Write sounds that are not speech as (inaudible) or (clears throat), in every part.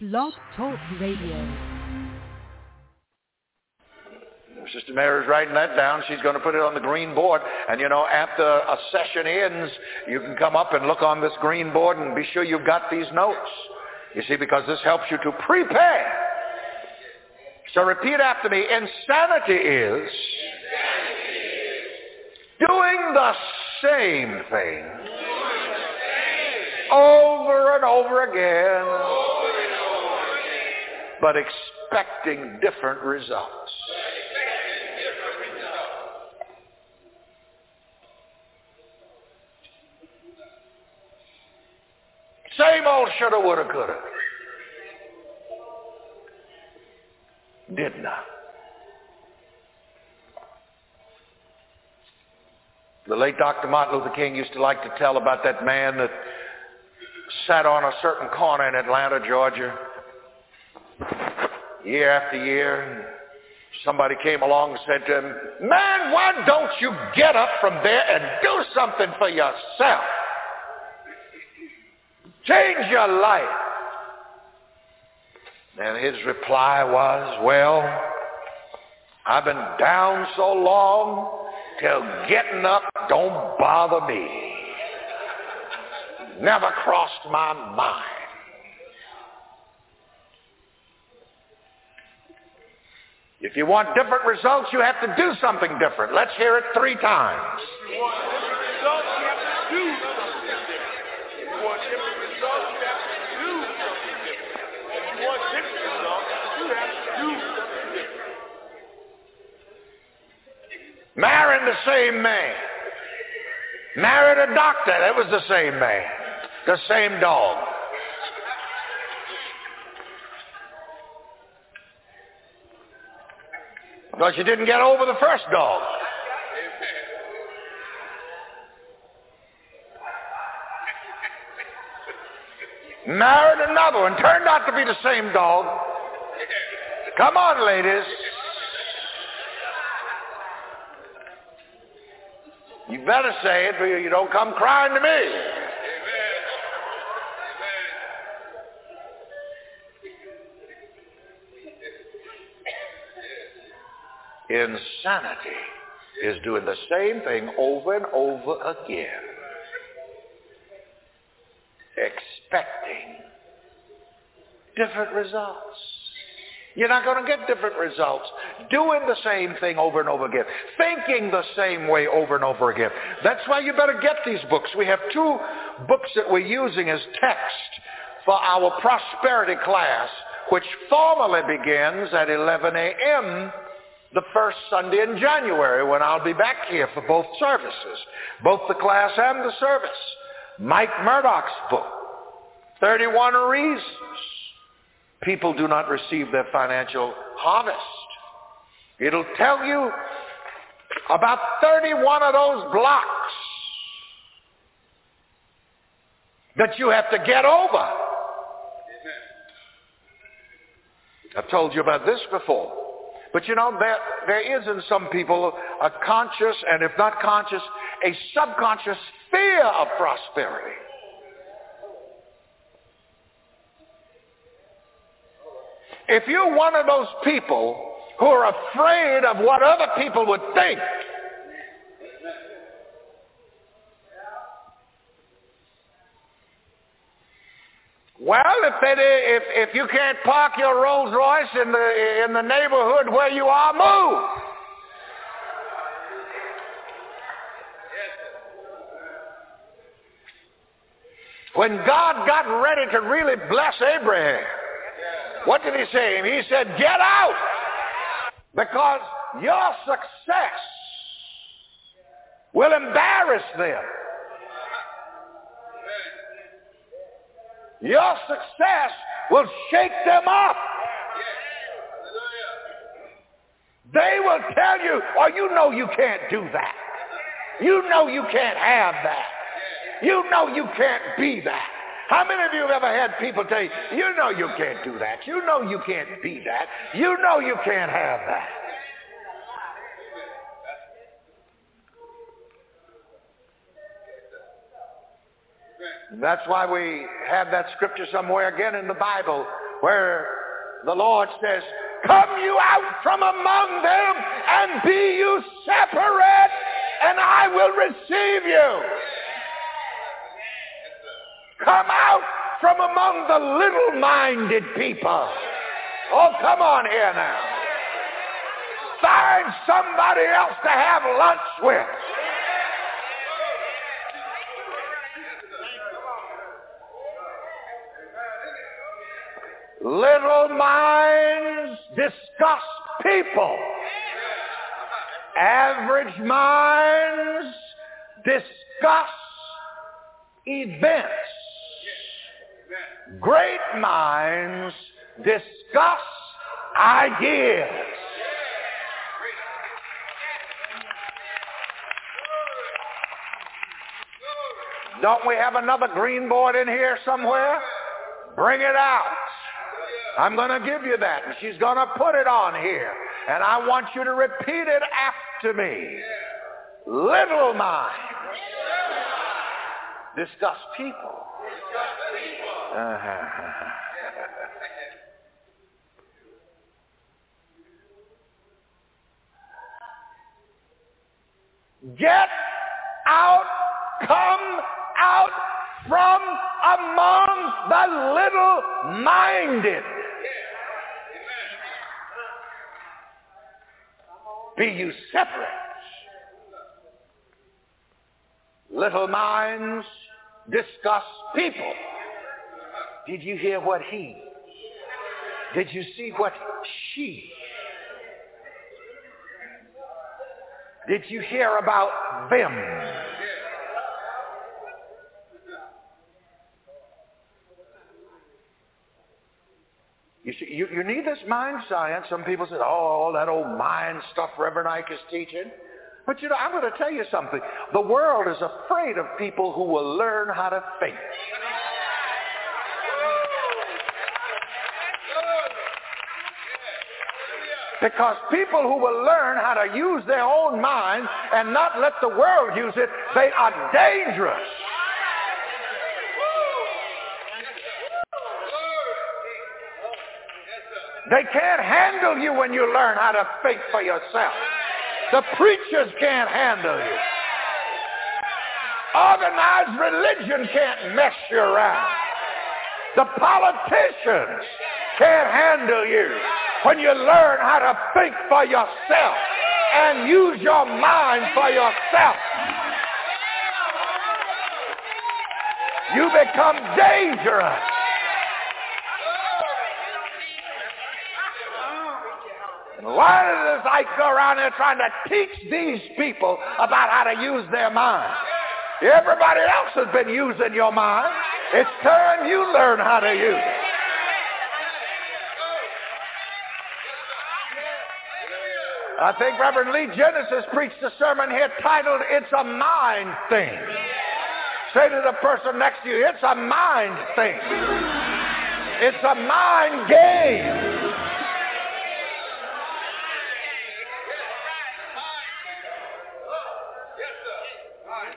Blog Talk Radio. Sister Mary's writing that down. She's going to put it on the green board. And you know, after a session ends, you can come up and look on this green board and be sure you've got these notes. You see, because this helps you to prepare. So repeat after me. Insanity is doing the same thing over and over again, but expecting different results. Same old shoulda, woulda, coulda. Did not. The late Dr. Martin Luther King used to like to tell about that man that sat on a certain corner in Atlanta, Georgia, year after year. Somebody came along and said to him, man, why don't you get up from there and do something for yourself? Change your life. And his reply was, well, I've been down so long till getting up don't bother me. Never crossed my mind. If you want different results, you have to do something different. Let's hear it three times. Marrying the same man. Married a doctor. That was the same man. The same dog. Because you didn't get over the first dog. Married another one. Turned out to be the same dog. Come on, ladies. You better say it, or you don't come crying to me. Insanity is doing the same thing over and over again, expecting different results. You're not going to get different results doing the same thing over and over again, thinking the same way over and over again. That's why you better get these books. We have two books that we're using as text for our prosperity class, which formally begins at 11 a.m. the first Sunday in January when I'll be back here for both services, both the class and the service. Mike Murdock's book, 31 Reasons people do not receive their financial harvest. It'll tell you about 31 of those blocks that you have to get over. I've told you about this before. But you know, there, there is in some people a conscious, and if not conscious, a subconscious fear of prosperity. If you're one of those people who are afraid of what other people would think, Well, if, they, if, if you can't park your Rolls Royce in the, in the neighborhood where you are, move. When God got ready to really bless Abraham, what did he say? He said, get out. Because your success will embarrass them. Your success will shake them up. They will tell you, oh, you know you can't do that. You know you can't have that. You know you can't be that. How many of you have ever had people tell you, you know you can't do that. You know you can't be that. You know you can't have that. That's why we have that scripture somewhere again in the Bible where the Lord says, Come you out from among them and be you separate, and I will receive you. Come out from among the little-minded people. Oh, come on here now. Find somebody else to have lunch with. Little minds discuss people. Average minds discuss events. Great minds discuss ideas. Don't we have another green board in here somewhere? Bring it out. I'm going to give you that. And she's going to put it on here. And I want you to repeat it after me. Little mind. discuss people. Uh-huh. Get out, come out from among the little-minded. Be you separate. Little minds discuss people. Did you hear what he? Did you see what she? Did you hear about them? You you, need this mind science. Some people say, oh, all that old mind stuff Reverend Ike is teaching. But you know, I'm going to tell you something. The world is afraid of people who will learn how to think. Because people who will learn how to use their own mind and not let the world use it, they are dangerous. They can't handle you when you learn how to think for yourself. The preachers can't handle you. Organized religion can't mess you around. The politicians can't handle you when you learn how to think for yourself and use your mind for yourself. You become dangerous. Why does Ike go around here trying to teach these people about how to use their mind? Everybody else has been using your mind. It's time you learn how to use it. I think Reverend Lee Genesis preached a sermon here titled, It's a Mind Thing. Say to the person next to you, it's a mind thing. It's a mind game.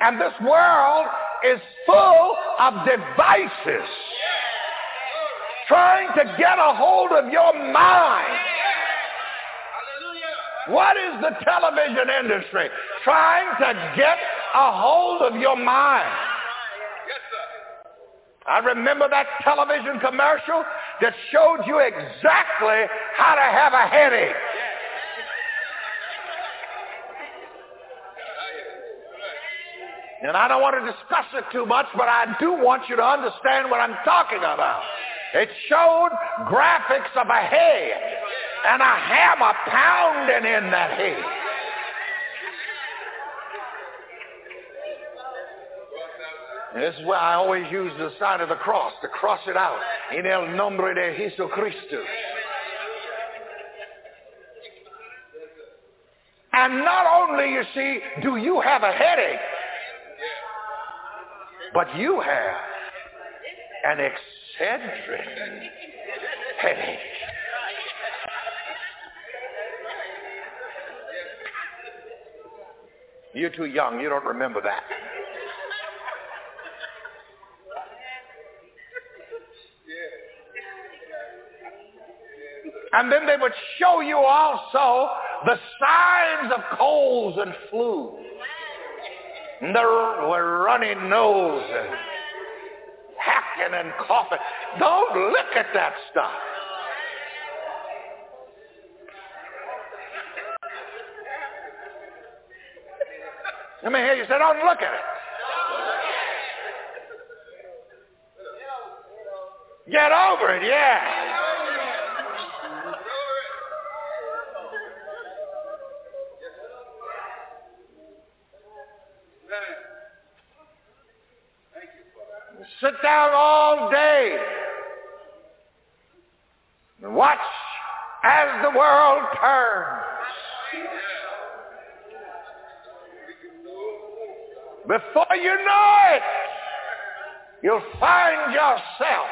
And this world is full of devices trying to get a hold of your mind. What is the television industry? Trying to get a hold of your mind. I remember that television commercial that showed you exactly how to have a headache. And I don't want to discuss it too much, but I do want you to understand what I'm talking about. It showed graphics of a head and a hammer pounding in that head. This is why I always use the sign of the cross to cross it out. In el nombre de Jesucristo. And not only, you see, do you have a headache, but you have an Excedrin headache. You're too young. You don't remember that. And then they would show you also the signs of colds and flu. The runny nose and hacking and coughing. Don't look at that stuff. Let me hear you say, don't look at it. Get over it, yeah. Down all day and watch as the world turns. Before you know it, you'll find yourself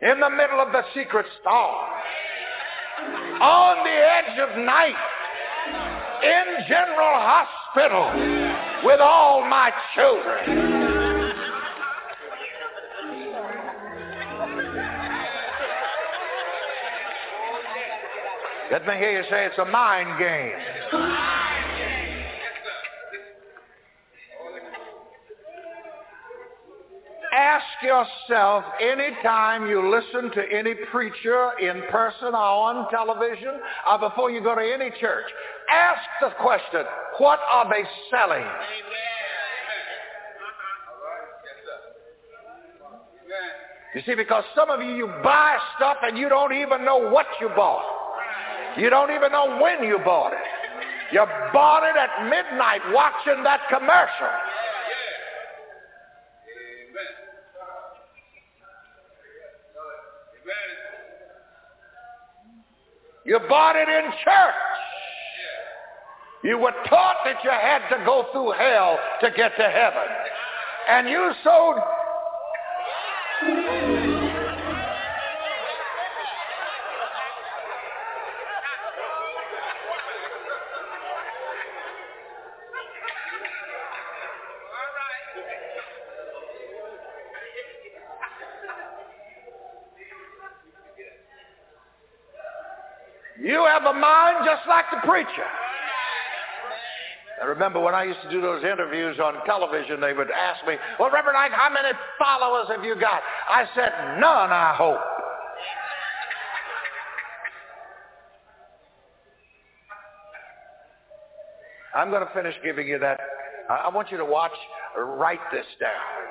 in the middle of the secret storm, on the edge of night, in General Hospital with all my children. Let me hear you say it's a mind game. Ask yourself anytime you listen to any preacher in person or on television or before you go to any church, ask the question, what are they selling? You see, because some of you, you buy stuff and you don't even know what you bought. You don't even know when you bought it. You bought it at midnight watching that commercial. You bought it in church. You were taught that you had to go through hell to get to heaven. And you sold just like the preacher. I remember when I used to do those interviews on television, they would ask me, well, Reverend Ike, how many followers have you got? I said, none, I hope. I'm going to finish giving you that. I want you to watch, uh, write this down.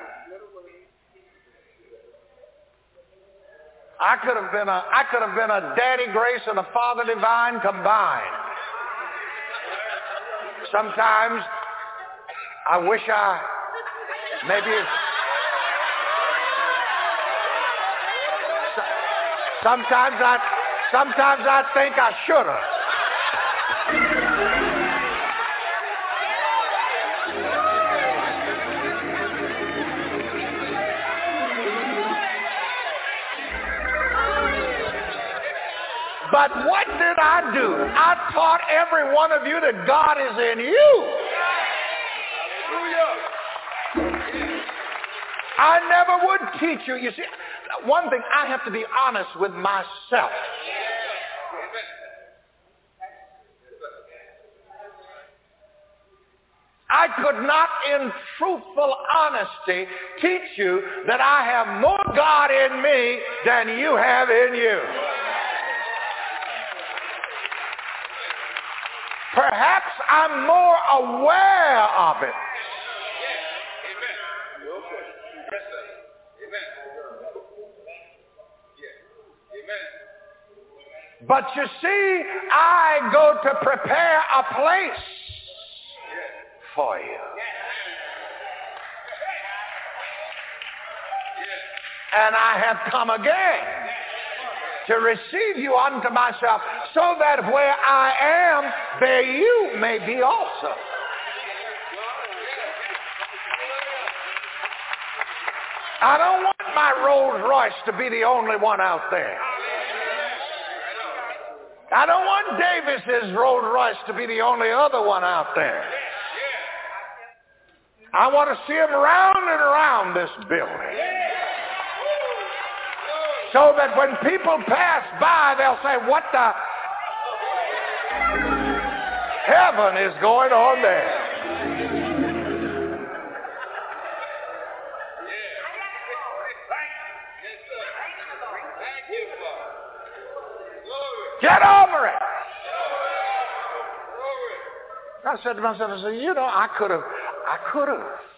I could have been a, I could have been a Daddy Grace and a Father Divine combined. Sometimes I wish I maybe sometimes I sometimes I think I should have. But what did I do? I taught every one of you that God is in you. I never would teach you. You see, one thing, I have to be honest with myself. I could not in truthful honesty teach you that I have more God in me than you have in you. I'm more aware of it. But you see, I go to prepare a place for you. And I have come again to receive you unto myself, so that where I am, there you may be also. I don't want my Rolls Royce to be the only one out there. I don't want Davis's Rolls Royce to be the only other one out there. I want to see him round and around this building. So that when people pass by, they'll say, what the heaven is going on there? Get over it. I said to myself, I said, you know, I could have, I could have.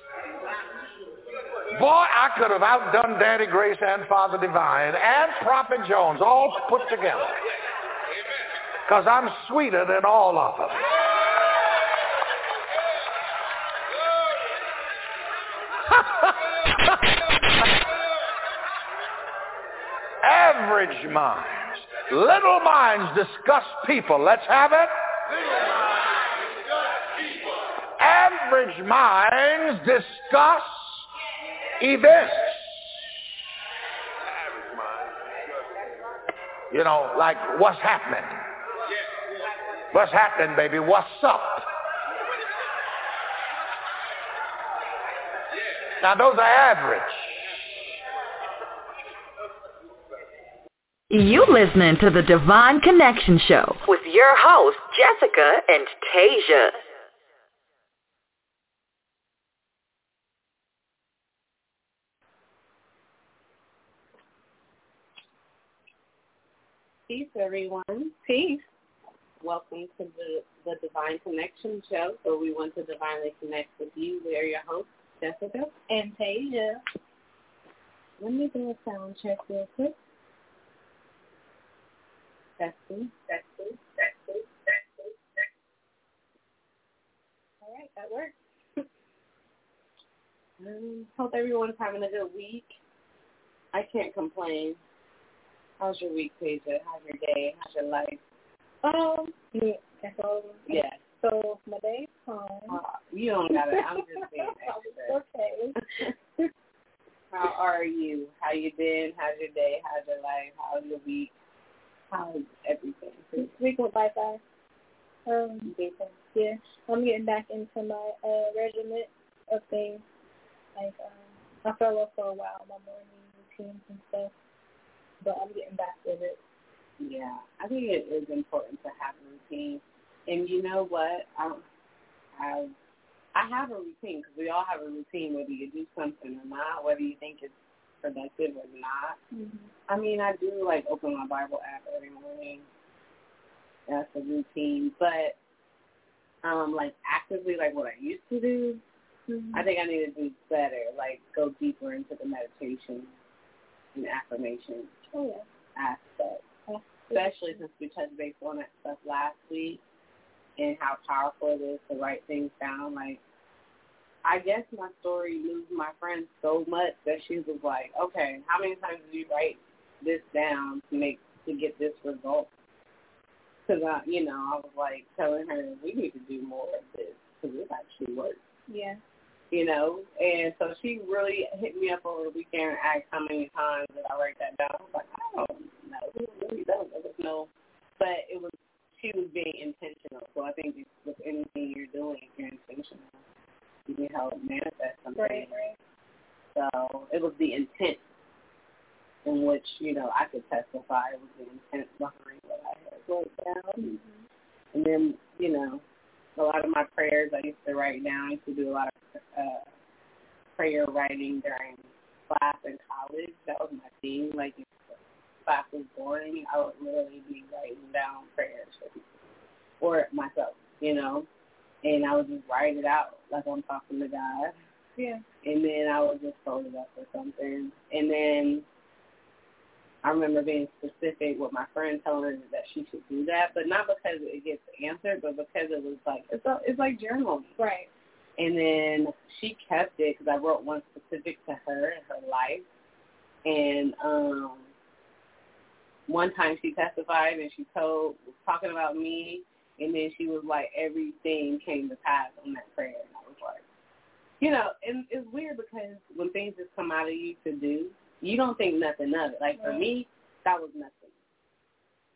Boy, I could have outdone Daddy Grace and Father Divine and Prophet Jones all put together. Because I'm sweeter than all of them. (laughs) Average minds, little minds discuss people. Let's have it. Average minds discuss events. You know, like what's happening? What's happening, baby? What's up? Now those are average. You listening to the Divine Connection Show with your hosts, Jessica and Tasia. Peace, everyone. Peace. Welcome to the, the Divine Connection Show, where we want to divinely connect with you. We are your hosts, Jessica and Tasia. Let me do a sound check real quick. Testing, testing, testing, testing, testing. All right, that works. (laughs) um, hope everyone's having a good week. I can't complain. How's your week, Tasia? How's your day? How's your life? Um, yeah, that's all. Yeah. So my day's fine. Uh, you don't got it. I'm just being (laughs) extra. okay. (laughs) How are you? How you been? How's your day? How's your life? How's your week? How's everything? This week went by fast. Um, yeah, I'm getting back into my uh regiment of things. Like, um, I fell off for a while, my morning routines and stuff but I'm getting back with it. Yeah, I think it is important to have a routine. And you know what? I I I have a routine because we all have a routine, whether you do something or not, whether you think it's productive or not. Mm-hmm. I mean, I do like open my Bible app every morning. That's a routine, but um, like actively, like what I used to do, mm-hmm. I think I need to do better. Like go deeper into the meditation and affirmation oh, yeah. aspect, especially since we touched base on that stuff last week and how powerful it is to write things down. Like, I guess my story moved my friend so much that she was like, "Okay, how many times did you write this down to make to get this result?" Because I, you know, I was like telling her we need to do more of this because this actually works. Yeah you know. And so she really hit me up over the weekend and asked how many times did I write that down. I was like, I don't know, who really don't know. But it was she was being intentional. So I think with anything you're doing, if you're intentional, you can help manifest something. Right, right. So it was the intent in which, you know, I could testify. It was the intent behind what I had wrote down. Mm-hmm. And then, you know, a lot of my prayers I used to write down. I used to do a lot of uh, prayer writing during class in college. That was my thing. Like if class was boring, I would literally be writing down prayers for people or myself, you know. And I would just write it out like I'm talking to God. Yeah. And then I would just fold it up or something. And then I remember being specific with my friend telling her that she should do that, but not because it gets answered, but because it was like it's a, it's like journaling. Right. And then she kept it because I wrote one specific to her and her life. And um one time she testified and she told was talking about me, and then she was like everything came to pass on that prayer, and I was like, you know, and it's weird because when things just come out of you to do, you don't think nothing of it. Like for me, that was nothing.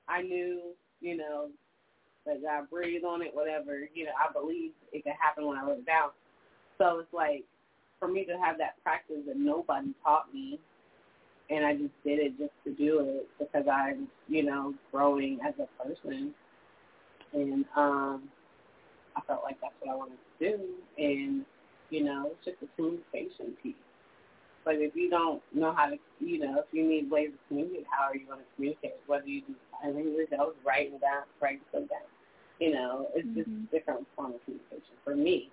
I knew, you know, that God breathed on it, whatever. You know, I believed it could happen when I it down. So it's like for me to have that practice that nobody taught me, and I just did it just to do it because I'm, you know, growing as a person, and um, I felt like that's what I wanted to do, and you know, it's just a communication piece. But if you don't know how to, you know, if you need ways to communicate, how are you going to communicate? Whether you do sign language, I was writing down, writing stuff down. You know, it's mm-hmm. just different form of communication for me.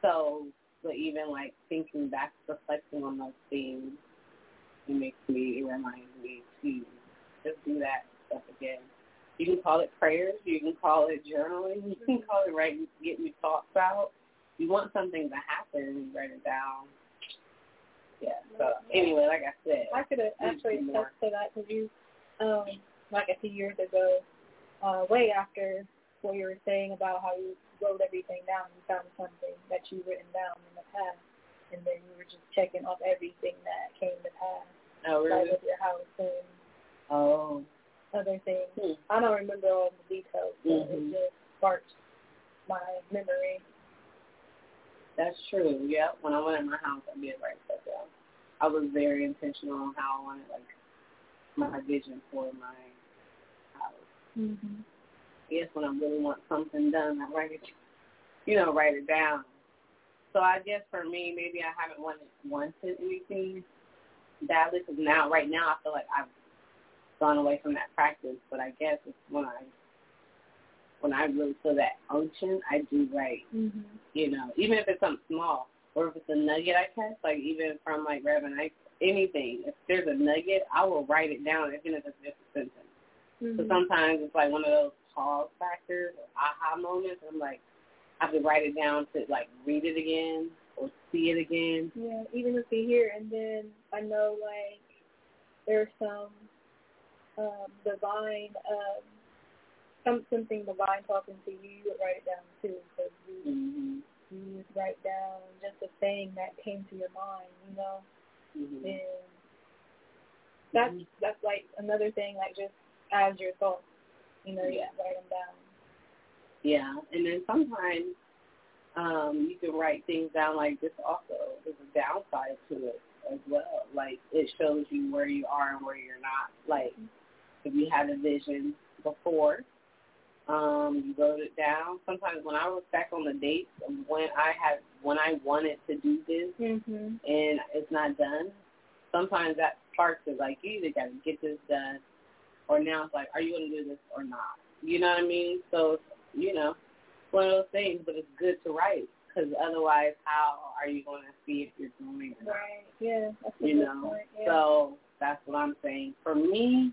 So, but even like thinking back, reflecting on those things, it makes me, it reminds me to just do that stuff again. You can call it prayers, you can call it journaling, you can call it writing, getting your thoughts out. You want something to happen, write it down. Yeah. So anyway, like I said, I could have actually attest to that because you, um, like a few years ago, uh, way after what you were saying about how you wrote everything down, you found something that you written down in the past, and then you were just checking off everything that came to pass. Oh, really? Like with your house and oh. other things. Hmm. I don't remember all the details, but mm-hmm. it just sparked my memory. That's true. Yeah. When I went in my house, I did write stuff down. I was very intentional on how I wanted, like, my vision for my house. Mm-hmm. Yes, when I really want something done, I write it, you know, write it down. So I guess for me, maybe I haven't wanted wanted anything badly because now, right now, I feel like I've gone away from that practice. But I guess it's when I when I really feel that unction, I do write. Mm-hmm. You know, even if it's something small or if it's a nugget I catch, like even from like grabbing I anything. If there's a nugget, I will write it down, even if it's just a sentence. Mm-hmm. So sometimes it's like one of those pause factors, or aha moments. I'm like, I have to write it down to like read it again or see it again. Yeah, even if we hear, and then I know like there's some um, divine, um, some something divine talking to you. You would write it down too, because just saying that came to your mind, you know. Mm-hmm. And that's mm-hmm. that's like another thing, like just as your thoughts, you know, you Yeah. write them down. Yeah, and then sometimes um, you can write things down like this. Also, there's a downside to it as well. Like it shows you where you are and where you're not. Like if you had a vision before, um, you wrote it down. Sometimes when I look back on the dates when I had when I wanted to do this Mhm. and it's not done, sometimes that sparks it. Like you either got to get this done, or now it's like, are you to do this or not? You know what I mean? So you know, one of those things. But it's good to write because otherwise, how are you going to see if you're doing it? Right. Yeah. That's a You good know, point. Yeah. so that's what I'm saying. For me,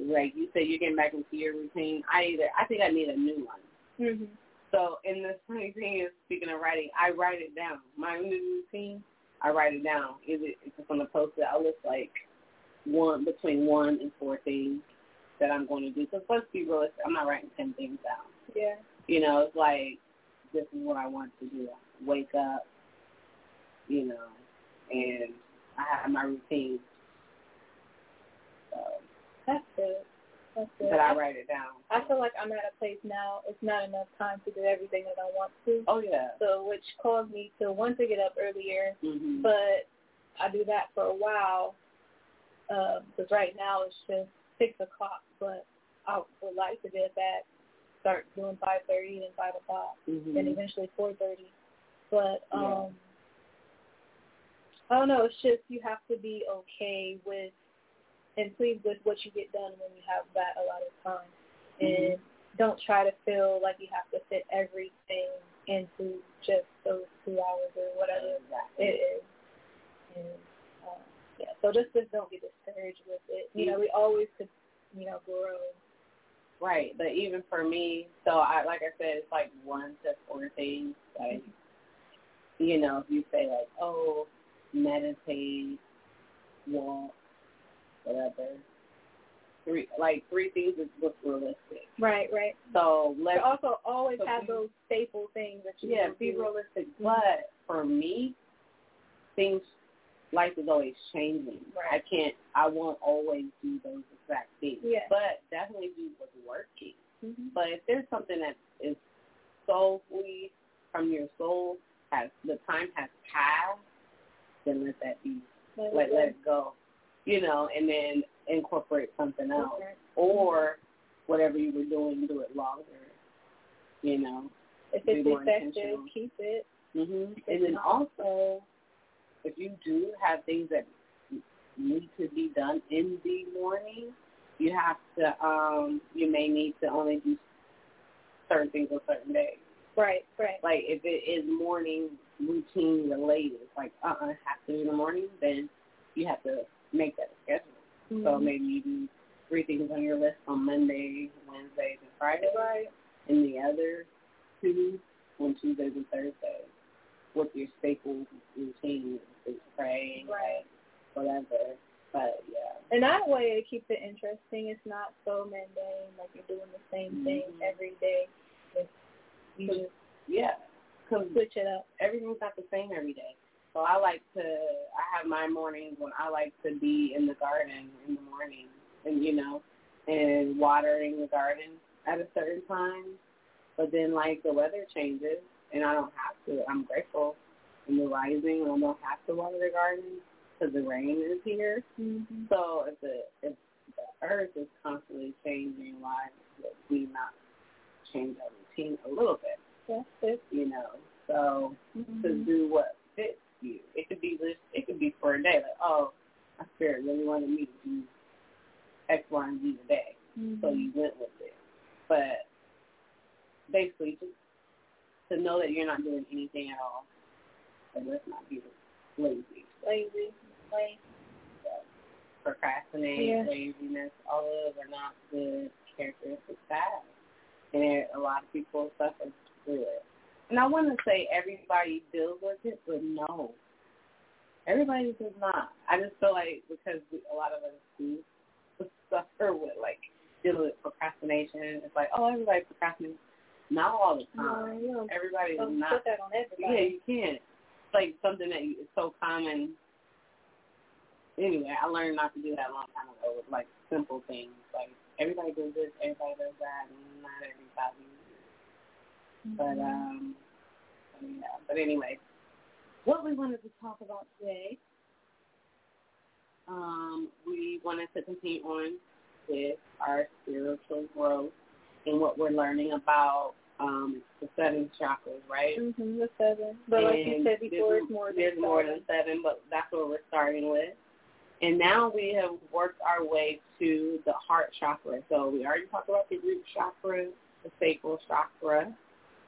like you said, you're getting back into your routine. I either I think I need a new one. Mhm. So, in the funny thing is, speaking of writing, I write it down. My new routine, I write it down. Is it if it's on the post-it, I list like one between one and four things that I'm going to do. So let's be realistic. I'm not writing ten things down. Yeah. You know, it's like this is what I want to do. Wake up, you know, and I have my routine. So, That's good. That's good. but I write it down. I feel like I'm at a place now. It's not enough time to do everything that I want to. Oh yeah. So, which caused me to want to get up earlier, Mhm. but I do that for a while because right now it's just six o'clock. But I would like to get back, start doing five thirty and five o'clock, Mhm. and eventually four thirty. But Yeah. um, I don't know. It's just you have to be okay with and pleased with what you get done when you have that a lot of time, Mhm. and don't try to feel like you have to fit everything into just those two hours or whatever Exactly. it is. And uh, yeah, so just just don't get discouraged with it. You know, we always could, you know, grow. Right, but even for me, so I like I said, it's like one to four things. Like, you know, if you say like, oh, meditate, walk, whatever. Three, like three things is what's realistic. Right, right. So let's also always so have be- those staple things that you yeah, be realistic. But for me, things life is always changing. Right. I can't I won't always do those exact things. Yeah. But definitely do what's working. Mhm. But if there's something that is soulfully from your soul, has the time has passed, then let that be. Let Let let it go. You know, and then incorporate something else, okay. or whatever you were doing, do it longer. You know, if it's effective, keep it. Mhm. And then also, if you do have things that need to be done in the morning, you have to. um You may need to only do certain things on certain days. Right, right. Like if it is morning routine related, like uh uh-uh, have to do in the morning, then you have to make that a schedule. Mm-hmm. So maybe you do three things on your list on Monday, Wednesdays, and Fridays, right. and the other two on Tuesdays and Thursdays. With your staple routine, pray, right, whatever. But yeah. And that way it keeps it interesting. It's not so mundane, like you're doing the same mm-hmm. thing every day. It's, you just yeah, Cause switch it up. Everything's not the same every day. So I like to. I have my mornings when I like to be in the garden in the morning, and you know, and watering the garden at a certain time. But then, like the weather changes, and I don't have to. I'm grateful in the rising, and I don't have to water the garden because the rain is here. Mm-hmm. So if the if the earth is constantly changing, why would we not change our routine a little bit? Yes, it. You know, so mm-hmm. to do what fits you. It could be this. It could be for a day. Like, oh, my spirit really wanted me to do X, Y, and Z today, mm-hmm. so you went with it. But basically, just to know that you're not doing anything at all. So let's not be lazy. Lazy. Lazy. Procrastinate, yeah. laziness, all of those are not good characteristics to have. And a lot of people suffer through it. And I want to say everybody deals with it, but no, everybody does not. I just feel like because we, a lot of us do (laughs) suffer with like dealing with procrastination. It's like, oh, everybody procrastinates. Not all the time. No, everybody does not. Put that on everybody. Yeah, you can't. It's like something that is so common. Anyway, I learned not to do that a long time ago with like simple things. Like everybody does this, everybody does that, and not everybody but um, yeah. But anyway, what we wanted to talk about today, um, we wanted to continue on with our spiritual growth and what we're learning about um, the seven chakras, right? Mm-hmm, the seven. But and like you said before, it's more there's than more than seven, but that's what we're starting with. And now we have worked our way to the heart chakra. So we already talked about the root chakra, the sacral chakra,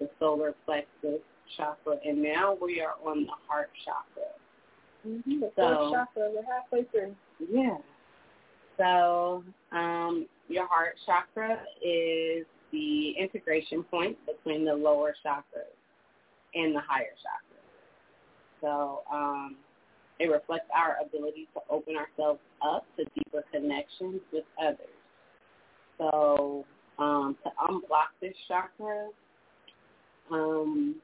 the solar plexus chakra, and now we are on the heart chakra. Mm-hmm, the so, chakra, we're halfway through. Yeah. So um, your heart chakra is the integration point between the lower chakras and the higher chakras. So um, it reflects our ability to open ourselves up to deeper connections with others. So um, to unblock this chakra, um,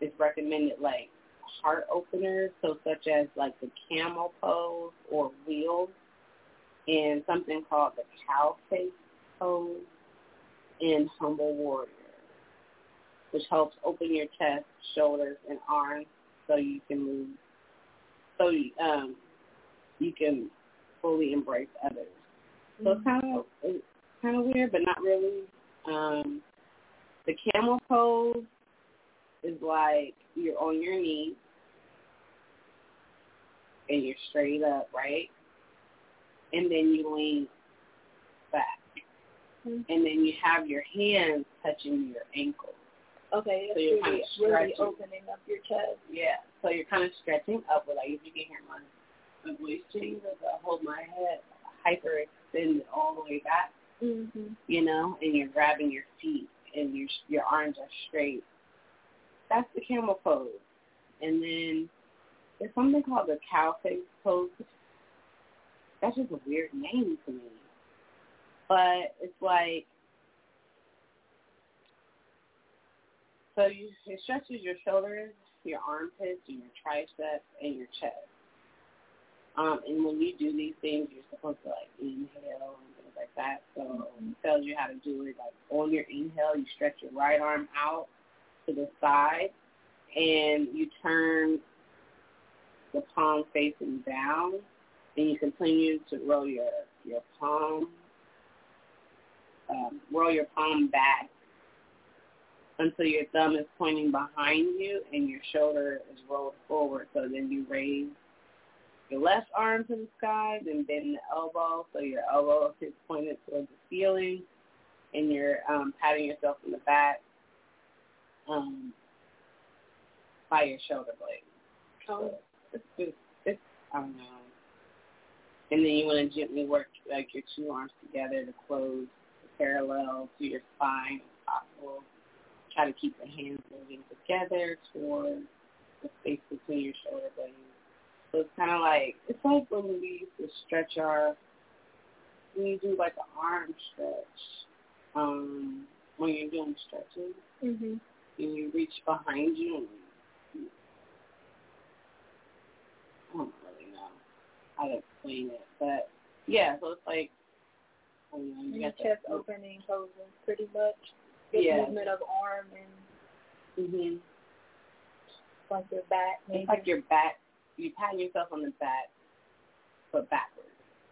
is recommended like heart openers, so such as like the camel pose or wheel, and something called the cow face pose and humble warrior, which helps open your chest, shoulders, and arms so you can move, so you, um, you can fully embrace others. So it's kind of it's kind of weird, but not really. Um, the camel pose is like you're on your knees and you're straight up, right? And then you lean back. Mm-hmm. And then you have your hands touching your ankles. Okay, so you're really, kind of stretching. really opening up your chest. Yeah, so you're kind of stretching upward. Like if you can hear my, my voice change, I hold my head hyper extended all the way back. Mm-hmm. You know, and you're grabbing your feet and your your arms are straight. That's the camel pose. And then there's something called the cow face pose. That's just a weird name to me. But it's like so you it stretches your shoulders, your armpits, and your triceps, and your chest. Um, and when you do these things, you're supposed to like inhale and like that. So mm-hmm. it tells you how to do it. Like on your inhale, you stretch your right arm out to the side, and you turn the palm facing down, Then you continue to roll your your palm, um, roll your palm back until your thumb is pointing behind you and your shoulder is rolled forward. So then you raise your left arm to the sky, then bend the elbow so your elbow is pointed towards the ceiling, and you're um, patting yourself in the back um, by your shoulder blade. So it's just, it's, I don't know. And then you want to gently work like your two arms together to close parallel to your spine if possible. Try to keep the hands moving together toward the space between your shoulder blades. So it's kind of like it's like when we used to stretch our when you do like an arm stretch um, when you're doing stretches, Mm-hmm. And you reach behind you and you I don't really know how to explain it, but yeah, so it's like I don't know, you chest the, opening, closing, pretty much. The yeah. movement of arm and mhm. Like your back, maybe. It's like your back. You pat yourself on the back, but backwards,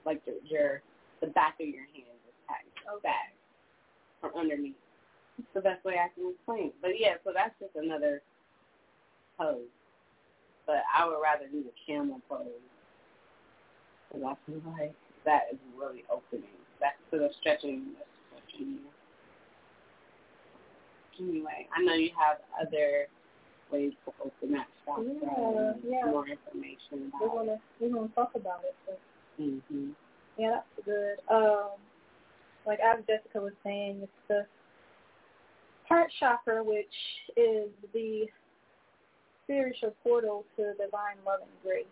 like your, your the back of your hand is patting okay. back from underneath. It's the best way I can explain. But yeah, so that's just another pose but I would rather do the camel pose because I feel like that is really opening. That's sort of stretching, stretching you. Anyway, I know you have other ways to open that chakra yeah, yeah. more information about we're gonna, We're going to talk about it. So. Mm-hmm. Yeah, that's good. Um, like as Jessica was saying, it's the heart chakra, which is the spiritual portal to divine love and grace.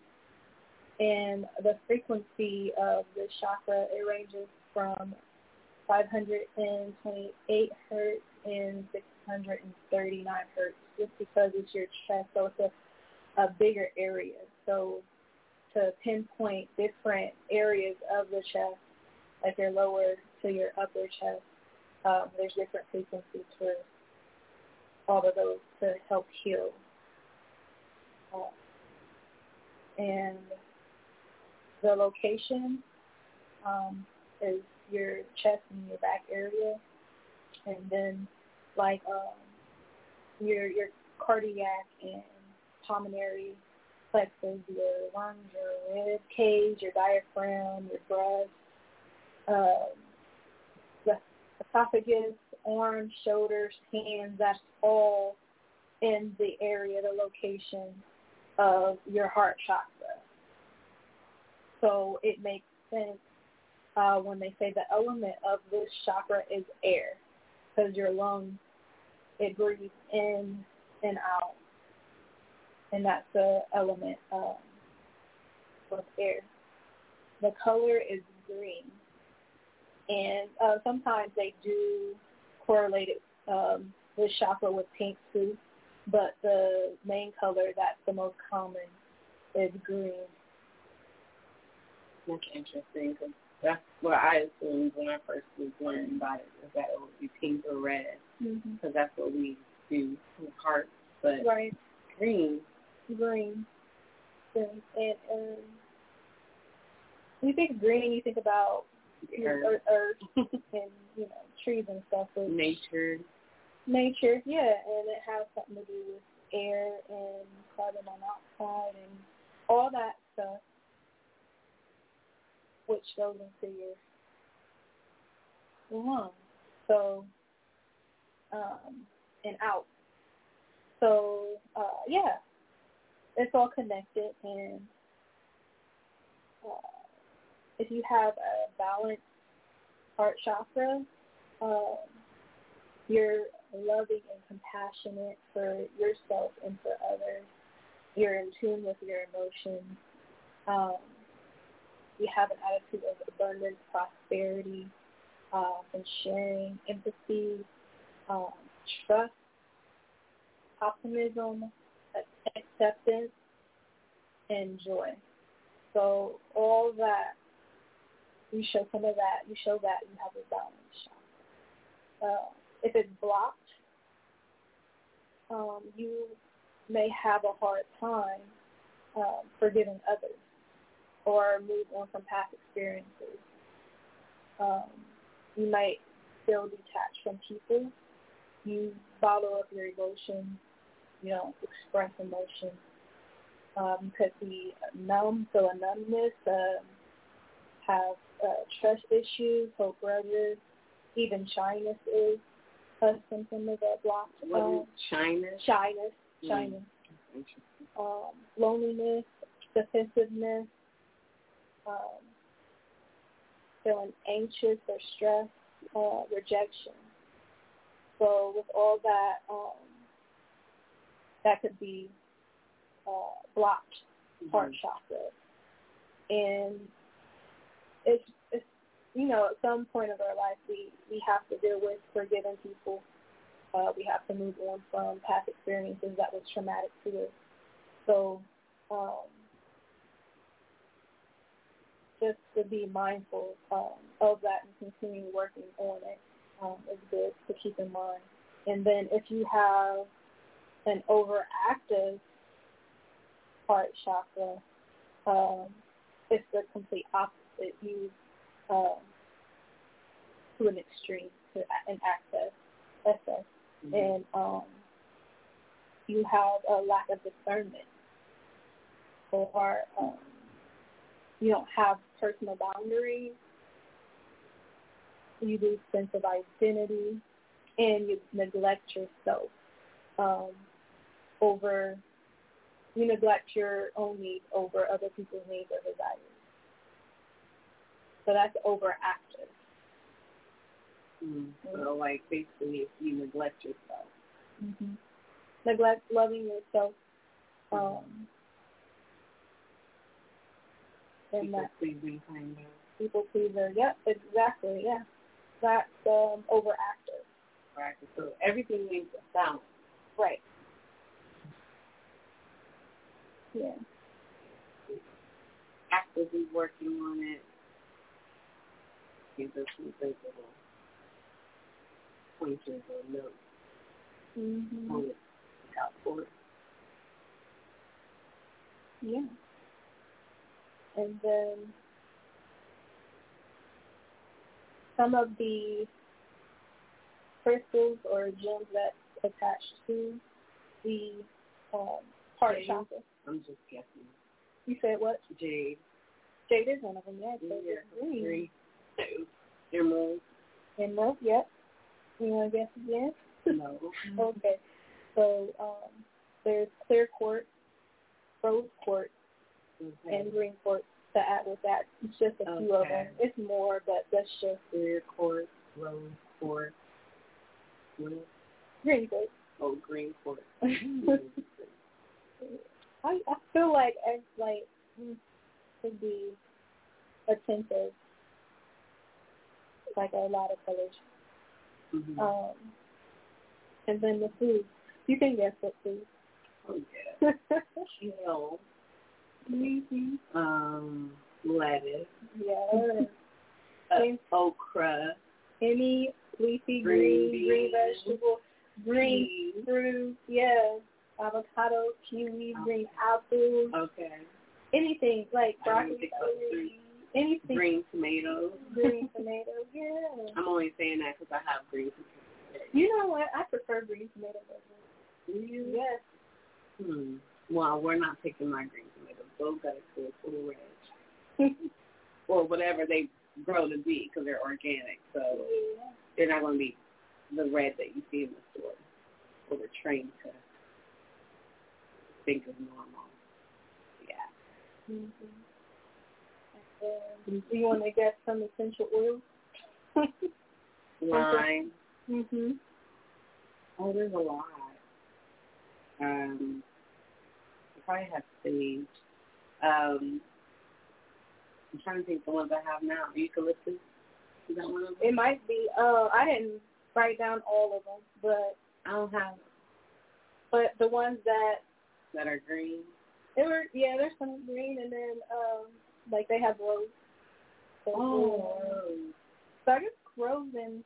And the frequency of this chakra, it ranges from 528 hertz and 639 hertz just because it's your chest. So it's a, a bigger area. So to pinpoint different areas of the chest, like your lower to your upper chest, um, there's different frequencies for all of those to help heal and the location um, is your chest and your back area, and then like um, your your cardiac and pulmonary plexus, your lungs, your rib cage, your diaphragm, your breast, um, the esophagus, arms, shoulders, hands. That's all in the area, the location of your heart chakra. So it makes sense uh, when they say the element of this chakra is air, because your lungs, it breathes in and out, and that's the element um, of air. The color is green, and uh, sometimes they do correlate it, um, this chakra with pink too but the main color that's the most common is green. That's interesting that's what I assumed when I first was learning about it was that it would be pink or red because mm-hmm. that's what we do with hearts. But right. green, green, and um, when you think green, you think about earth, earth and (laughs) you know trees and stuff. But nature. Nature, yeah, and it has something to do with air and carbon monoxide and all that stuff, which goes into your lungs. So, um, and out. So, uh, yeah, it's all connected, and uh, if you have a balanced heart chakra, um, you're loving and compassionate for yourself and for others. You're in tune with your emotions. Um, you have an attitude of abundance, prosperity, uh, and sharing, empathy, um, trust, optimism, acceptance, and joy. So all that, you show some of that, you show that you have a balance. Uh, if it's blocked, um, you may have a hard time um, forgiving others. Or move on from past experiences. Um, you might feel detached from people. You bottle up your emotions. You don't express emotions. Um, you could be numb, feel a numbness, uh, have uh, trust issues, hold grudges, even shyness is a symptom of a blocked um, shyness. Shyness, shyness. Mm. Um, loneliness, defensiveness, um, feeling anxious or stressed, uh, rejection. So with all that, um, that could be uh, blocked mm-hmm. heart chakra, and it's it's you know at some point of our life we we have to deal with forgiving people. Uh, we have to move on from past experiences that was traumatic to us. So um, just to be mindful um, of that and continue working on it um, is good to keep in mind. And then if you have an overactive heart chakra, um, it's the complete opposite. You um, to an extreme to an access, excess, mm-hmm. and um, you have a lack of discernment, or um, you don't have personal boundaries. You lose sense of identity, and you neglect yourself um, over. You neglect your own needs over other people's needs or desires. So that's overactive. Mm-hmm. So, like, basically, if you neglect yourself. Mm-hmm. Neglect loving yourself. Um, people pleasing kind of. People pleaser. Yep, exactly. Yeah, that's um, overactive. Right. So everything needs a balance. Right. Yeah. Actively working on it. Gives us some visible pointers or notes. Mm-hmm. Point out for it. Yeah and then some of the crystals or gems that's attached to the um, heart Jade. chakra. I'm just guessing. You said what? Jade. Jade is one of them, yeah. yeah. Green. Three. Emerald. Emerald, yep. You want to guess again? No. (laughs) okay. So um, there's clear quartz, rose quartz, okay. and green quartz to add with that. It's just a few of them. It's more, but that's just clear quartz, rose quartz, green quartz. Oh, green quartz. (laughs) (laughs) I I feel like I like to be attentive, like a lot of colors. Mm-hmm. Um, and then the food. You can guess what food. Oh yeah. (laughs) Kale. Mm-hmm. Um, lettuce. Yes. (laughs) uh, okra. Any leafy green, green, green vegetable, green fruit, Yes. Avocado, kiwi, okay. green apples. Okay. Anything like broccoli, anything. Green tomatoes. Green (laughs) tomatoes, yeah. I'm only saying that because I have green tomatoes. You know what? I prefer green tomatoes. Do you? Yes. Hmm. Well, we're not picking my green Those got to go full red. (laughs) or whatever they grow to be because they're organic. So yeah. they're not going to be the red that you see in the store. Or we're trained to think of normal. Yeah. Mm-hmm. And, do you want to get some essential oils? (laughs) Lime. Mhm. Oh, there's a lot. Um, probably have sage. Um, I'm trying to think the ones I have now. Eucalyptus. Is that one of them? It might be. Uh, I didn't write down all of them, but I don't have. But the ones that that are green. There were yeah, there's some green, and then um, like they have rose. So oh. So I guess rose and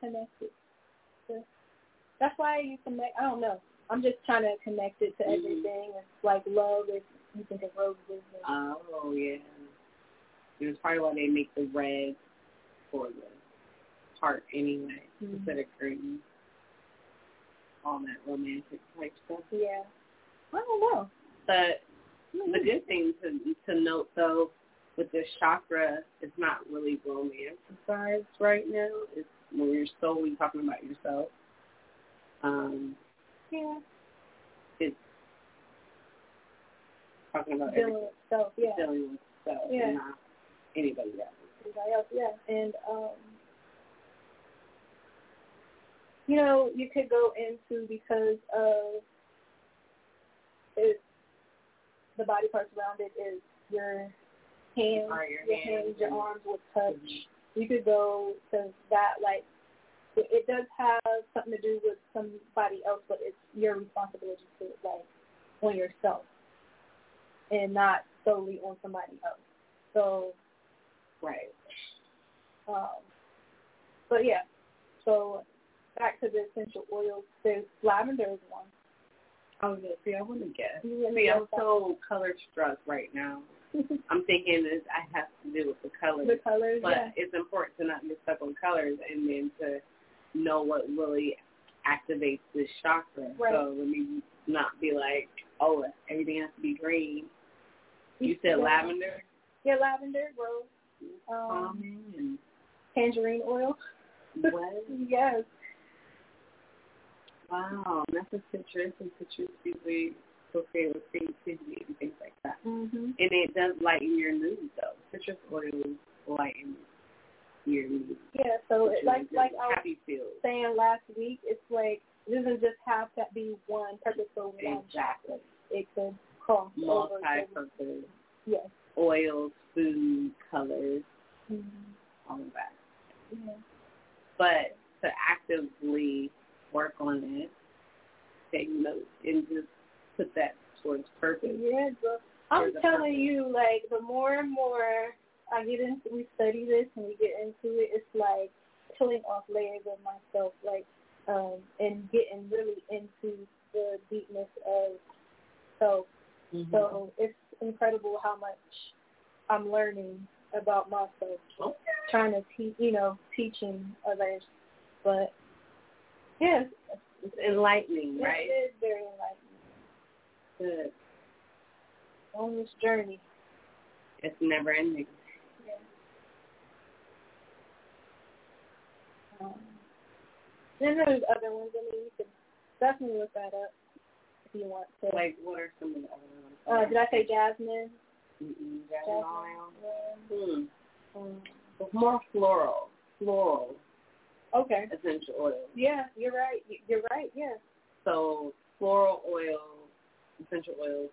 connected. So that's why you connect. I don't know. I'm just trying to connect it to mm-hmm. everything. It's like love is you think of roses. And, Oh yeah. And it's probably why they make the red for the heart anyway, Mhm. instead of green. All that romantic type stuff. yeah. I don't know. But the good thing to to note though with this chakra, it's not really romanticized right now. It's when you're solely talking about yourself. Um, Yeah. it's talking about Dealing everything, with self. Yeah. dealing with self Yeah. not anybody else. everybody else, yeah. And um you know, you could go into because of it the body parts around it is your hands, Or your your hands hands, your arms with touch. Mhm. You could go to that like it, it does have something to do with somebody else, but it's your responsibility to like on yourself and not solely on somebody else. So Right. um, but yeah, so back to the essential oils. There's lavender is one. I was gonna see. I want to guess. See, I'm so color struck right now. (laughs) I'm thinking this I have to do with the colors, the colors, but yeah. it's important to not get stuck on colors and then to know what really activates this chakra. Right. So let me not be like, oh, everything has to be green. You said Yeah. lavender, Yeah, lavender, rose, um, and tangerine oil. what? (laughs) yes. Wow, that's a citrus, and citrus usually associated with creativity and things like that. Mhm. And it does lighten your mood, though. Citrus oils lighten your mood. Yeah, so which it, like like I was saying last week, it's like it doesn't just have to be one purpose for one Exactly. It could cross over. to- Multi-purpose Yes. oils, food, colors, Mhm. all of that. Yeah. But to actively work on it, take notes, and just put that towards purpose. Yeah. I'm telling purpose. you, like the more and more I get into, we study this and we get into it. It's like peeling off layers of myself, like um, and getting really into the deepness of self. Mm-hmm. So it's incredible how much I'm learning about myself, Okay. trying to teach, you know, teaching others. But yes, It's enlightening, right? it is very enlightening Good. on this journey. It's never ending. Yeah. Um, then there's other ones. I mean, you could definitely look that up if you want to. Like, what are some of the other ones? Uh, did I say jasmine? Mm-mm, jasmine. Jasmine. Hmm. Um, It's more floral, floral okay. essential oils. Yeah, you're right. You're right. Yeah. So floral oil, essential oils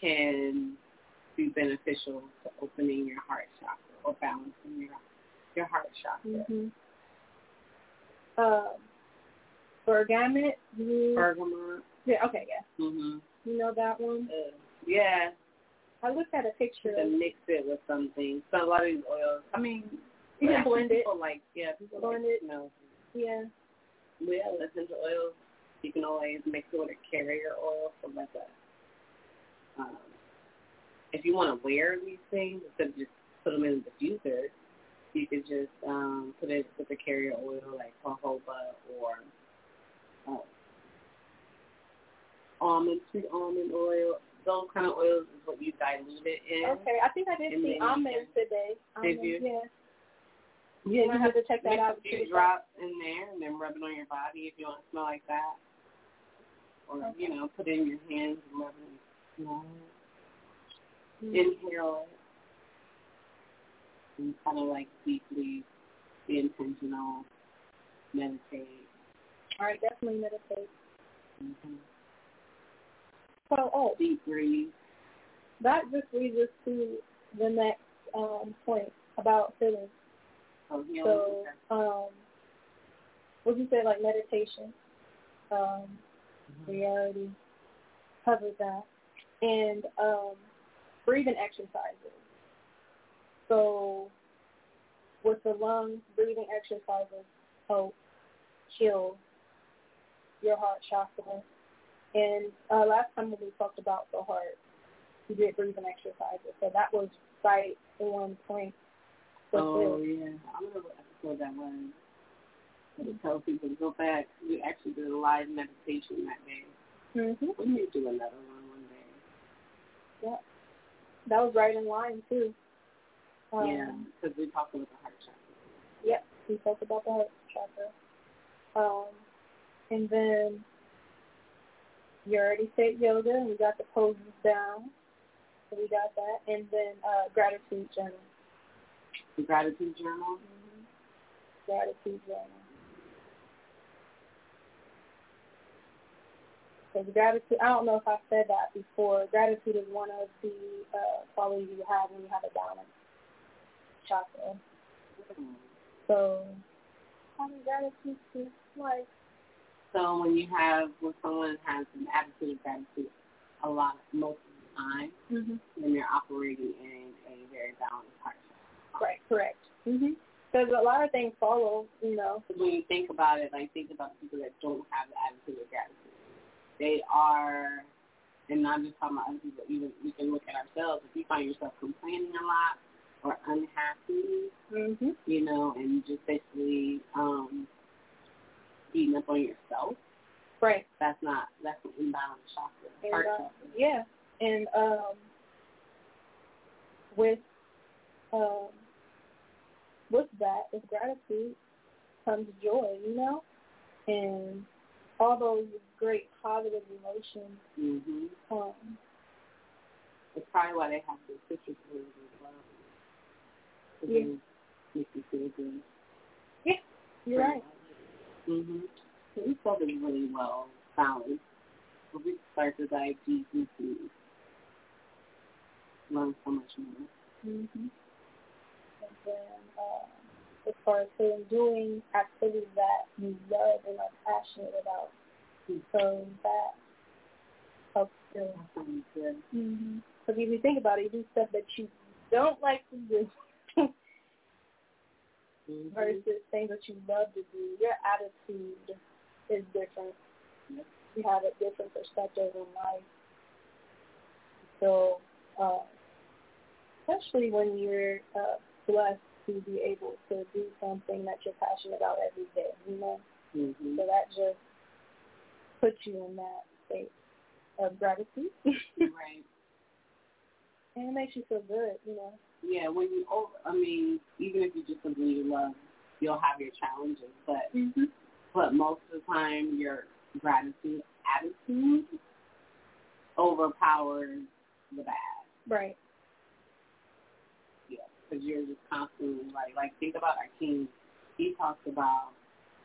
can be beneficial to opening your heart chakra or balancing your your heart chakra. Mhm. Um, bergamot. Bergamot. yeah. Okay. Yeah. Mhm. You know that one. Uh, yeah, I looked at a picture. to mix it with something. So a lot of these oils. I mean, You can blend it. people Like yeah, people Blend like it. you know, Yeah. yeah, essential oils. You can always mix it with a carrier oil for like a. Um, if you want to wear these things instead of just put them in the diffuser, you could just um, put it with a carrier oil like jojoba or uh, almond sweet almond oil. Those kind of oils is what you dilute it in. Okay. I think I did And see you almonds today. Did you? Yeah. Yeah, I have to check that out. a few drops in there and then rub it on your body if you want to smell like that. Or, Okay. you know, put it in your hands and rub it and smell it. Mhm. Inhale it. And kind of like deeply be intentional, meditate. All right. Definitely meditate. Mm-hmm. So, oh, Deep breathe. that just leads us to the next um, point about feelings. Oh. So, um, what you say, like meditation? Um, we already covered that, and um, breathing exercises. So, with the lungs, breathing exercises help heal your heart chakra. And uh, last time when we talked about the heart, he did breathing exercises. So that was right on point. Oh this. yeah, I remember what episode that was. To tell people to go back. We actually did a live meditation that day. Mm-hmm. We need to do another one one day. Yeah, that was right in line too. Um, yeah, because we talked about the heart chakra. Yep, we talked about the heart chakra. Um, and then you already said yoga, and we got the poses down. So we got that, and then uh, gratitude journal. The gratitude journal. Mm-hmm. Gratitude journal. Because gratitude, I don't know if I said that before. Gratitude is one of the uh, qualities you have when you have a balanced chakra. Mm-hmm. So, having gratitude to life. So when you have when someone has an attitude of gratitude, a lot most of the time, mm-hmm. then they're operating in a very balanced heart. Right. Correct. Mhm. Because a lot of things follow, you know. When you think about it, like think about people that don't have the attitude of gratitude. They are, and not just talking about other people, even we can look at ourselves. If you find yourself complaining a lot or unhappy, mm-hmm. you know, and just basically um, beating up on yourself. Right. That's not that's an imbalanced chakra. And, heart uh, chakra. Yeah. And um with um with that, with gratitude comes joy, you know? And all those great positive emotions. Mm-hmm. Um it's probably why they have the citrus foods as well. Yeah. Make you feel good. Yeah, you're right. Mm-hmm. So we felt it really well balanced. So we start to dive deep into learn so much more. Mm-hmm. And then uh, as far as him doing activities that you love and are passionate about, mm-hmm. so that helps too. good. Mm-hmm. Because if you think about it, you do stuff that you don't like to do. Mm-hmm. versus things that you love to do. Your attitude is different. Yep. You have a different perspective in life. So, uh, especially when you're uh, blessed to be able to do something that you're passionate about every day, you know? Mm-hmm. So that just puts you in that state of gratitude. (laughs) right. And it makes you feel good, you know? Yeah, when you over, I mean, even if you just something you love, you'll have your challenges, but mm-hmm. but most of the time your gratitude attitude overpowers the bad. Right. Yeah, because you're just constantly like like think about our king. He talks about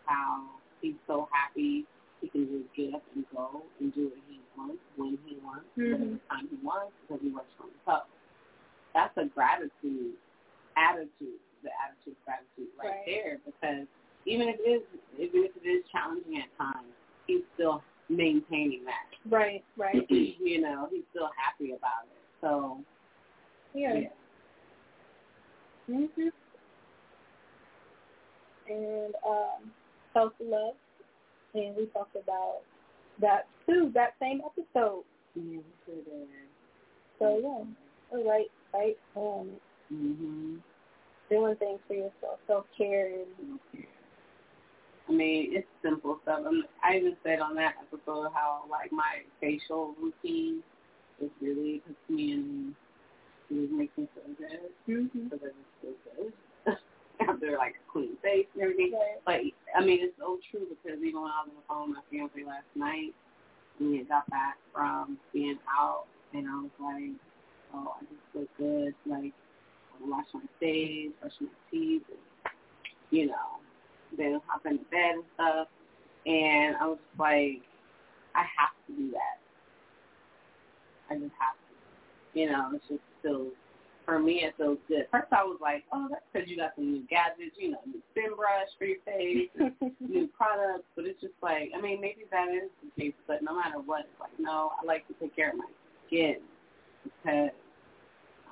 how he's so happy he can just get up and go and do what he wants when he wants, mm-hmm. whatever time he wants, because he works for himself. That's a gratitude attitude, the attitude of gratitude right, right. there, because even if it is even if it is challenging at times, he's still maintaining that. Right, right. (clears throat) you know, he's still happy about it. So yeah. yeah. Mhm. And um, self love, and we talked about that too. That same episode. Yeah, sure So yeah, all right, right. Um, mm-hmm. doing things for yourself, self care, and I mean, it's simple stuff. And I even said on that episode how like my facial routine is really puts me in it makes me feel good mm-hmm. because I just feel good (laughs) after like a clean face and everything. Right. But I mean, it's so true because even when I was on the phone with my fiance last night, we had got back from being out, and I was like, oh, I just feel good. Like I wash my face, brush my teeth, and, you know, then hop into bed and stuff. And I was like, I have to do that. I just have to. You know, it's just feels for me it feels good. First I was like, oh, that's because you got some new gadgets, you know, new spin brush for your face, (laughs) new products. But it's just like, I mean, maybe that is the case, but no matter what, it's like, no, I like to take care of my skin because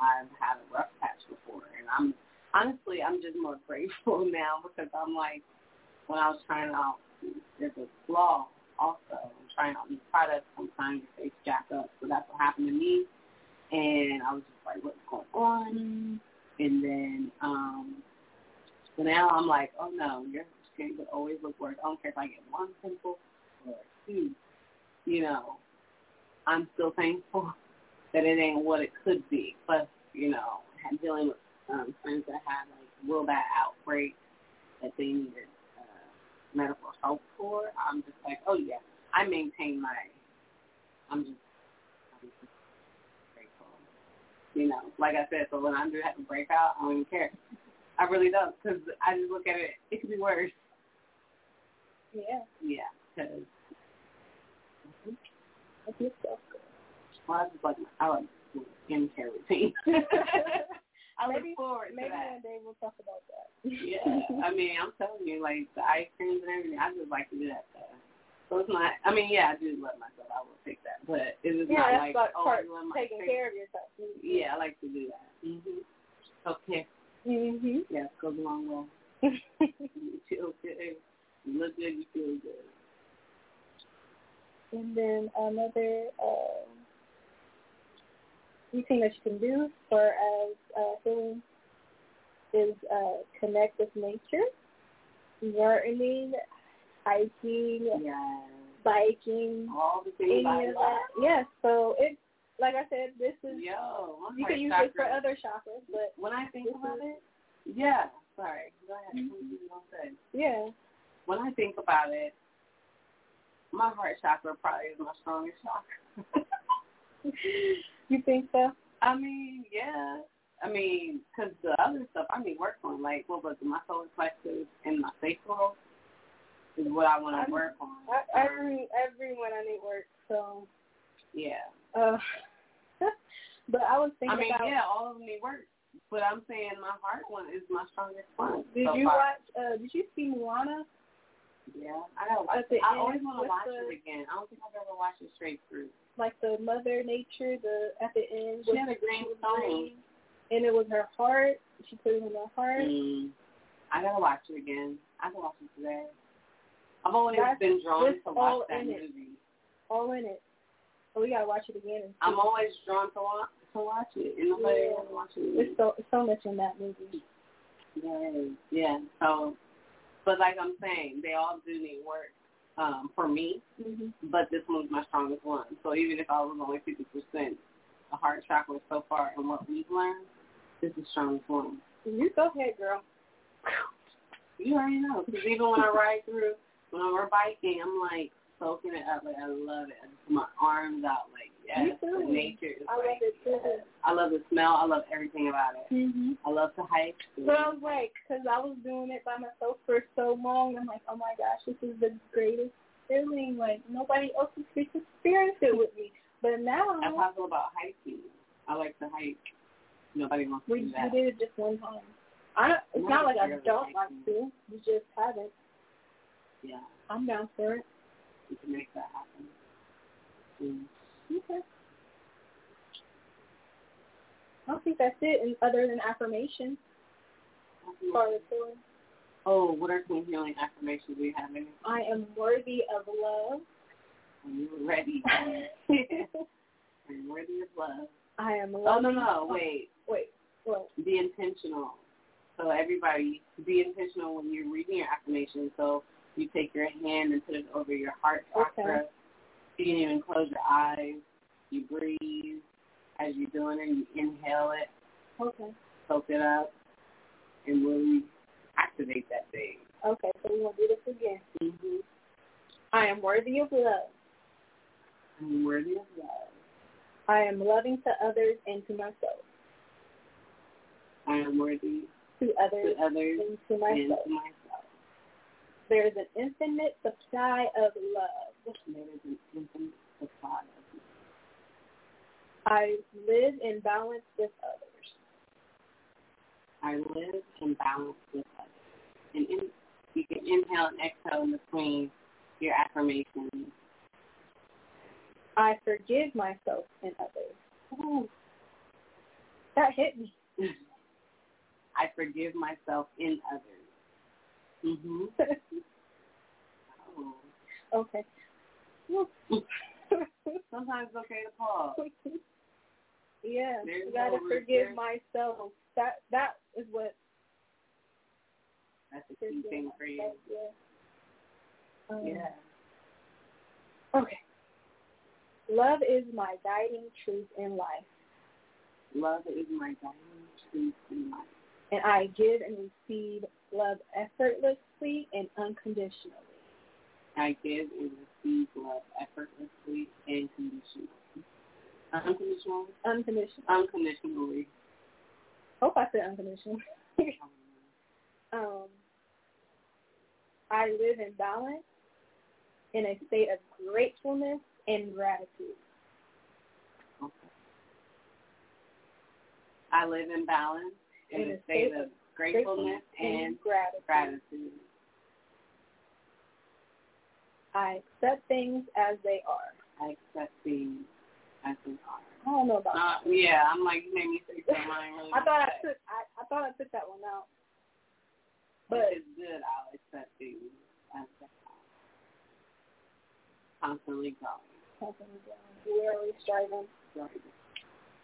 I've had a rough patch before, and I'm honestly, I'm just more (laughs) grateful now because I'm like, when I was trying out, there's a flaw also. I'm trying out new products. Sometimes your face jack up, so that's what happened to me. and I was just like, what's going on? And then, um, so now I'm like, oh no, your skin could always look worse. I don't care if I get one pimple or two. You know, I'm still thankful that it ain't what it could be. But you know, dealing with um, friends that had like real bad outbreaks that they needed uh, medical help for, I'm just like, oh yeah, I maintain my. I'm just, I'm just grateful. You know, like I said, so when I do have a breakout, I don't even care. I really don't, because I just look at it. It could be worse. Yeah. Yeah, because. I think so. Well, I just like I like skincare routine. (laughs) I look maybe, forward maybe to that. one day we'll talk about that. yeah, I mean, I'm telling you, like the ice creams and everything, I just like to do that stuff. So it's not. I mean, yeah, I do love myself. I will take that, but it is yeah, not like oh, part I love my taking care of yourself. Yeah, I like to do that. Mhm. Okay. Mhm. Yeah, it goes a long way. (laughs) You feel good. You look good. You feel good. and then another uh, thing that you can do for as uh, healing is uh, connect with nature, gardening, hiking, Yeah. biking, All the things any I of love. that. Yes, so it's like I said, this is Yo, you can use it for other chakras, but When I think about is- it, yeah. Sorry. Go ahead. Mhm. What were you gonna say? yeah. When I think about it, my heart chakra probably is my strongest chakra. (laughs) (laughs) you think so? I mean, yeah. I mean, 'cause the other stuff I need work on, like what was it, my solar plexus and my sacral, is what I want to work on. I, every everyone I need work, so yeah. uh (laughs) but I was thinking I mean, about yeah, all of them need work, but I'm saying my heart one is my strongest one. did so you far. watch uh did you see Moana? Yeah, I gotta watch it. I always want to watch the- it again. I don't think I've ever watched it straight through. Like the mother nature, the at the end She had a green stone. and it was her heart. She put it in her heart. Mm. I gotta watch it again. I can watch it today. I've always That's- been drawn to watch that in it. movie. All in it. So we gotta watch it again. I'm always drawn to watch to watch it, and nobody Yeah. wants to watch it. It's so so much in that movie. Yeah, yeah. So, but like I'm saying, they all do need work um, for me. hmm But this one's my strongest one. So even if I was only fifty percent the heart chakra so far and what we've learned, this is the strongest one. You go ahead, girl. You already know. Because even when I ride through, when we're biking, I'm like soaking it up. Like I love it. I just put my arms out. Like yes, the nature is I like. love it too. I love the smell. I love everything about it. Mm-hmm. I love to hike. Was like, because I was doing it by myself for so long, I'm like, oh my gosh, this is the greatest feeling. Like nobody else has experienced it with me. But now That's how I feel about hiking. I like to hike. Nobody wants to we, do we did it just one time. I don't, it's I'm not like I don't like to. We just haven't. Yeah, I'm down for it. we can make that happen. Mm. Okay. I don't think that's it, and other than affirmation for the feeling. Oh, what are some healing affirmations we have? Any? I am worthy of love. Are you ready? (laughs) Are you worthy of love? I am love. Oh no no wait. Wait, what? Be intentional. So everybody, be intentional when you're reading your affirmation. So you take your hand and put it over your heart chakra. Okay. You can even close your eyes. You breathe as you're doing it. You inhale it, Okay. soak it up, and really activate that thing. Okay, so we're going to do this again. Mm-hmm. I am worthy of love. I'm worthy of love. I am loving to others and to myself. I am worthy To to others others and to and to myself. There is an infinite supply of love. There is an infinite supply of love. I live in balance with others. I live in balance with others. And in, you can inhale and exhale in between your affirmations. I forgive myself and others. Ooh, that hit me. (laughs) I forgive myself and others. Mhm. (laughs) Oh. okay. Sometimes it's okay to pause. (laughs) Yeah, There's you gotta no forgive myself. That that is what That's a key thing for you. Yeah. Um, Yeah. Okay. Love is my guiding truth in life, Love is my guiding truth in life. and I give and receive love effortlessly and unconditionally. I give and receive love effortlessly and conditionally. Unconditionally? Unconditional. Unconditionally. Hope I said unconditional. (laughs) um, I live in balance, in a state of gratefulness and gratitude. Okay. I live in balance in a state of gratefulness and gratitude. gratitude. I accept things as they are. I accept things as they are. I don't know about Uh, yeah, I'm like, you made me say something I really I thought I took I, I thought I took that one out. But it's good. I'll accept things as they are. Constantly growing. something down. We're always striving.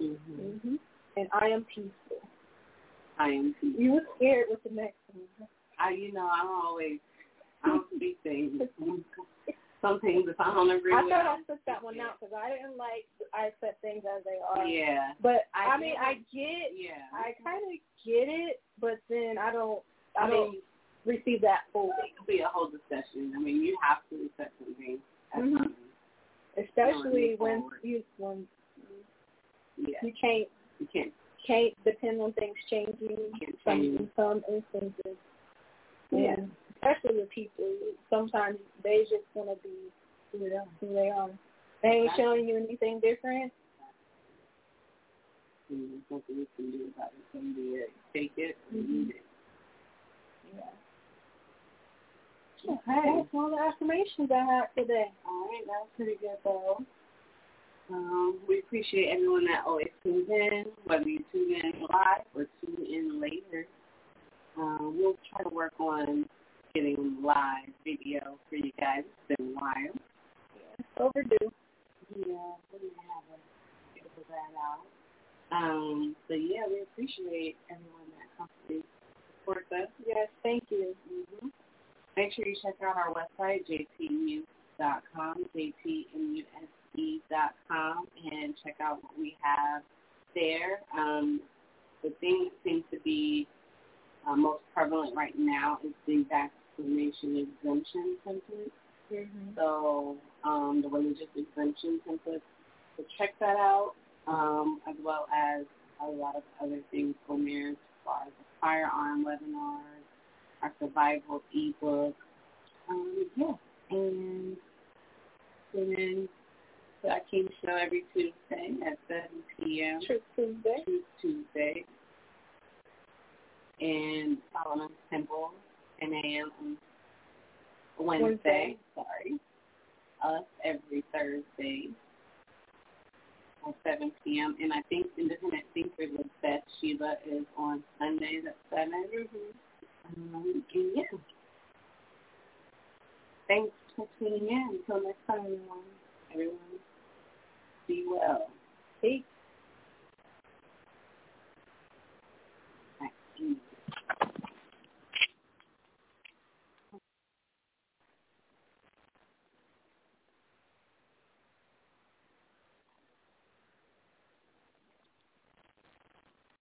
Mm-hmm. Mm-hmm. And I am peaceful. I am peace. You were scared with the next one. I, you know, I don't always, I don't speak things. Some things, if I don't agree I with, thought I don't took that one out because I didn't like I accept things as they are. Yeah. But I I, mean, I get, Yeah. I kind of get it, but then I don't, I, I don't mean, receive that fully. it could be a whole discussion. I mean, you have to accept something. Mhm. times. Especially when forward. you when Yeah. you can't You can't. can't depend on things changing Can't some, in some instances. Yeah. And especially with people, sometimes they just want to be You know. who they are. They ain't showing you anything different. And there's nothing you can do about it. Can be. Take it. or Mhm. leave it. Yeah. Okay. That's all the affirmations I had today. All right, that was pretty good though. Um, we appreciate everyone that always tunes in, whether you tune in live or tune in later. Um, we'll try to work on getting live video for you guys. It's been a while. It's overdue. Yeah, we're gonna have figure that out. Um, but yeah, we appreciate everyone that comes to support us. Yes, thank you. hmm Make sure you check out our website, jtmuse.com, jtmuse.com, and check out what we have there. Um, the thing that seems to be uh, most prevalent right now is the vaccination exemption template. Mm-hmm. So um, the religious exemption template. So check that out, um, as well as a lot of other things from there as far as the firearm webinars, our survival ebook. Um, yeah, and then so I keep show every Tuesday at 7 p.m. Truth Tuesday. Truth Tuesday. And Solomon's Temple, 10 a.m. Wednesday, Wednesday. Sorry. Us every Thursday at 7 p.m. And I think Independent Thinkers with Beth Sheba is on Sunday at 7. Mm-hmm. Um, and yeah. Thanks for tuning in. Until next time, everyone. Everyone, be well. Peace. Thank you.